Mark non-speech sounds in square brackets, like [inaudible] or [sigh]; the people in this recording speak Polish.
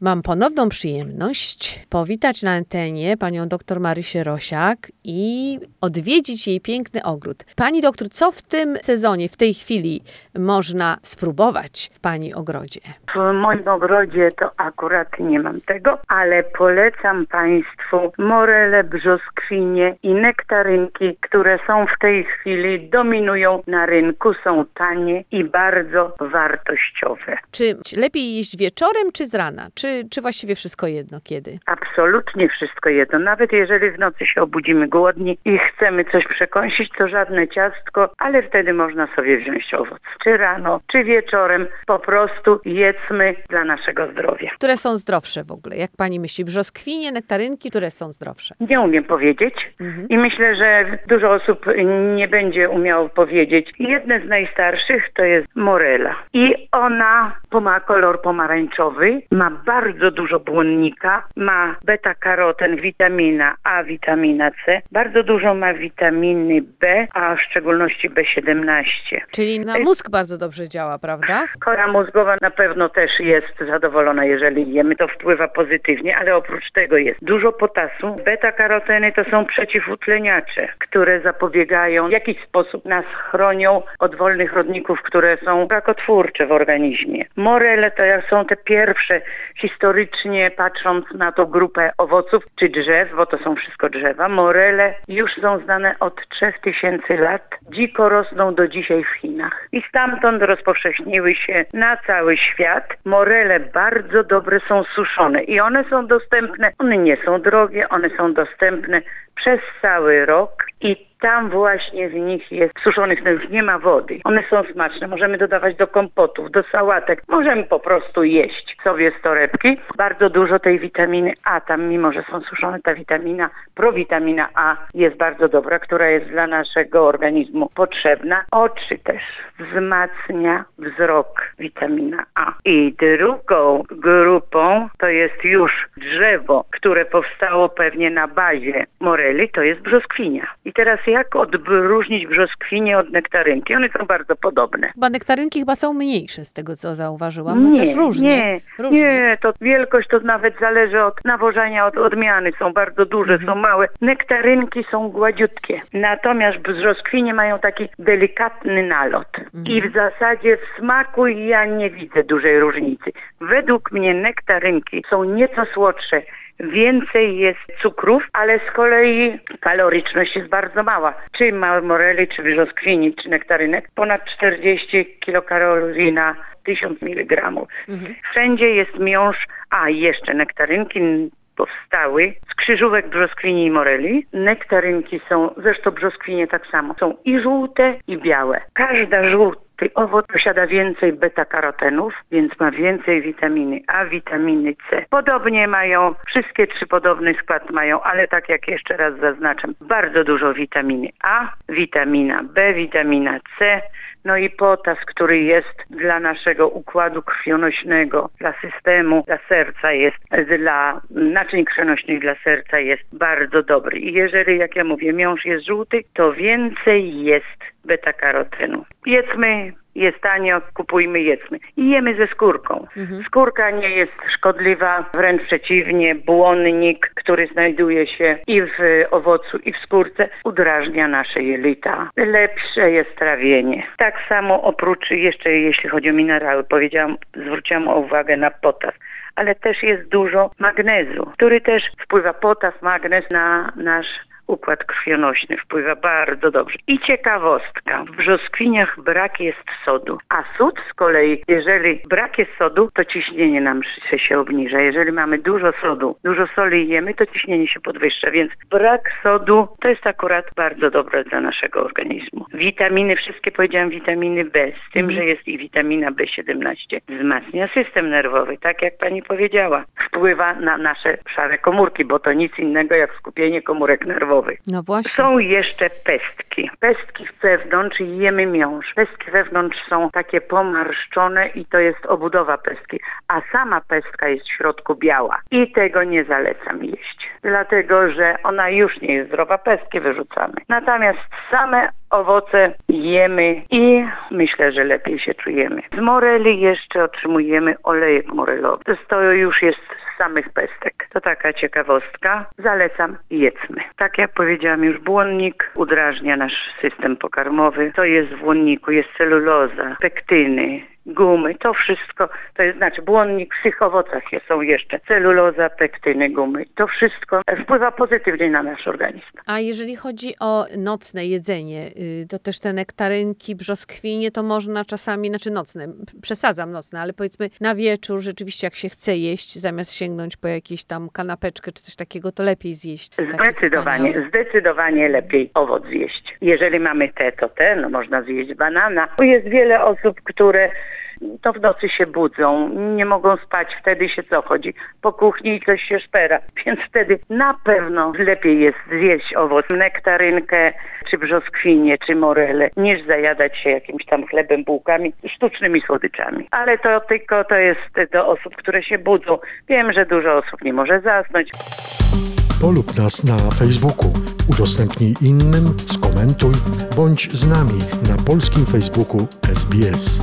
Mam ponowną przyjemność powitać na antenie panią dr Marysię Rosiak i odwiedzić jej piękny ogród. Pani doktor, co w tym sezonie, w tej chwili można spróbować w pani ogrodzie? W moim ogrodzie to akurat nie mam tego, ale polecam Państwu morele, brzoskwinie i nektarynki, które są w tej chwili, dominują na rynku, są tanie i bardzo wartościowe. Czy lepiej jeść wieczorem czy z rana? Czy, czy właściwie wszystko jedno kiedy? Absolutnie wszystko jedno. Nawet jeżeli w nocy się obudzimy głodni i chcemy coś przekąsić, to żadne ciastko, ale wtedy można sobie wziąć owoc. Czy rano, czy wieczorem. Po prostu jedzmy dla naszego zdrowia. Które są zdrowsze w ogóle? Jak pani myśli? Brzoskwinie, nektarynki, które są zdrowsze? Nie umiem powiedzieć Mhm. i myślę, że dużo osób nie będzie umiało powiedzieć. Jedne z najstarszych to jest morela i ona ma kolor pomarańczowy, ma bardzo dużo błonnika, ma beta-karoten, witamina A, witamina C, bardzo dużo ma witaminy B, a w szczególności B17. Czyli na mózg bardzo dobrze działa, prawda? Kora mózgowa na pewno też jest zadowolona, jeżeli jemy. To wpływa pozytywnie, ale oprócz tego jest dużo potasu. Beta-karoteny to są przeciwutleniacze, które zapobiegają, w jakiś sposób nas chronią od wolnych rodników, które są rakotwórcze w organizmie. Morele to jak są te pierwsze, historycznie patrząc na tą grupę owoców czy drzew, bo to są wszystko drzewa. Morele już są znane od 3000 lat. Dziko rosną do dzisiaj w Chinach. I stamtąd rozpowszechniły się na cały świat. Morele bardzo dobre są suszone i one są dostępne, one nie są drogie, one są dostępne przez cały rok i tam właśnie w nich jest suszonych, no już nie ma wody. One są smaczne, możemy dodawać do kompotów, do sałatek, możemy po prostu jeść sobie z torebki. Bardzo dużo tej witaminy A, tam mimo, że są suszone, ta witamina, prowitamina A jest bardzo dobra, która jest dla naszego organizmu potrzebna. Oczy też wzmacnia wzrok witamina A. I drugą grupą to jest już drzewo, które powstało pewnie na bazie moreli, to jest brzoskwinia. I teraz jak odróżnić brzoskwinię od nektarynki? One są bardzo podobne. Chyba nektarynki chyba są mniejsze z tego, co zauważyłam, chociaż różnie. Nie, różnie. nie, to wielkość to nawet zależy od nawożenia, od odmiany. Są bardzo duże, Mhm. są małe. Nektarynki są gładziutkie. Natomiast brzoskwinie mają taki delikatny nalot. Mhm. I w zasadzie w smaku ja nie widzę dużej różnicy. Według mnie nektarynki są nieco słodsze. Więcej jest cukrów, ale z kolei kaloryczność jest bardzo mała. Czy moreli, czy brzoskwini, czy nektarynek. Ponad 40 kilokalorii na 1000 mg. Mhm. Wszędzie jest miąższ, a jeszcze nektarynki powstały z krzyżówek brzoskwini i moreli. Nektarynki są, zresztą brzoskwinie tak samo, są i żółte i białe. Każda żółty owoc posiada więcej beta-karotenów, więc ma więcej witaminy A, witaminy C. Podobnie mają, wszystkie trzy podobny skład mają, ale tak jak jeszcze raz zaznaczam, bardzo dużo witaminy A, witamina B, witamina C, no i potas, który jest dla naszego układu krwionośnego, dla systemu, dla serca jest, dla naczyń krwionośnych, dla serca jest bardzo dobry. I jeżeli, jak ja mówię, miąższ jest żółty, to więcej jest beta-karotenu. Jedzmy, jest tanio, kupujmy, jedzmy. I jemy ze skórką. Mhm. Skórka nie jest szkodliwa, wręcz przeciwnie, błonnik, który znajduje się i w owocu, i w skórce, udrażnia nasze jelita. Lepsze jest trawienie. Tak samo oprócz, jeszcze jeśli chodzi o minerały, powiedziałam, zwróciłam uwagę na potas ale też jest dużo magnezu, który też wpływa potas, magnez na nasz układ krwionośny wpływa bardzo dobrze. I ciekawostka, w brzoskwiniach brak jest sodu, a sód z kolei, jeżeli brak jest sodu, to ciśnienie nam się, się obniża. Jeżeli mamy dużo sodu, dużo soli jemy, to ciśnienie się podwyższa, więc brak sodu to jest akurat bardzo dobre dla naszego organizmu. Witaminy, wszystkie powiedziałam witaminy B, z tym, że jest i witamina B17. Wzmacnia system nerwowy, tak jak pani powiedziała. Wpływa na nasze szare komórki, bo to nic innego jak skupienie komórek nerwowych. No właśnie. Są jeszcze pestki. Pestki wewnątrz i jemy miąższ. Pestki wewnątrz są takie pomarszczone i to jest obudowa pestki, a sama pestka jest w środku biała. I tego nie zalecam jeść, dlatego że ona już nie jest zdrowa, pestki wyrzucamy. Natomiast same owoce jemy i myślę, że lepiej się czujemy. Z moreli jeszcze otrzymujemy olejek morelowy. To, już jest z samych pestek. To taka ciekawostka. Zalecam, jedzmy. Tak jak powiedziałam już, błonnik udrażnia nasz system pokarmowy. To jest w błonniku, jest celuloza, pektyny, gumy, to wszystko, to jest znaczy błonnik w tych owocach są jeszcze celuloza, pektyny, gumy. To wszystko wpływa pozytywnie na nasz organizm. A jeżeli chodzi o nocne jedzenie, y, to też te nektarynki, brzoskwinie, to można czasami, znaczy nocne, przesadzam nocne, ale powiedzmy na wieczór rzeczywiście jak się chce jeść, zamiast sięgnąć po jakieś tam kanapeczkę czy coś takiego, to lepiej zjeść. takie Zdecydowanie, zdecydowanie lepiej owoc zjeść. Jeżeli mamy te, to te, no można zjeść banana. Bo jest wiele osób, które to w nocy się budzą, nie mogą spać, wtedy się co chodzi? Po kuchni i coś się szpera. [laughs] Więc wtedy na pewno lepiej jest zjeść owoc, nektarynkę, czy brzoskwinie, czy morele, niż zajadać się jakimś tam chlebem, bułkami, sztucznymi słodyczami. Ale to tylko to jest do osób, które się budzą. Wiem, że dużo osób nie może zasnąć. Polub nas na Facebooku, udostępnij innym, skomentuj, bądź z nami na polskim Facebooku SBS.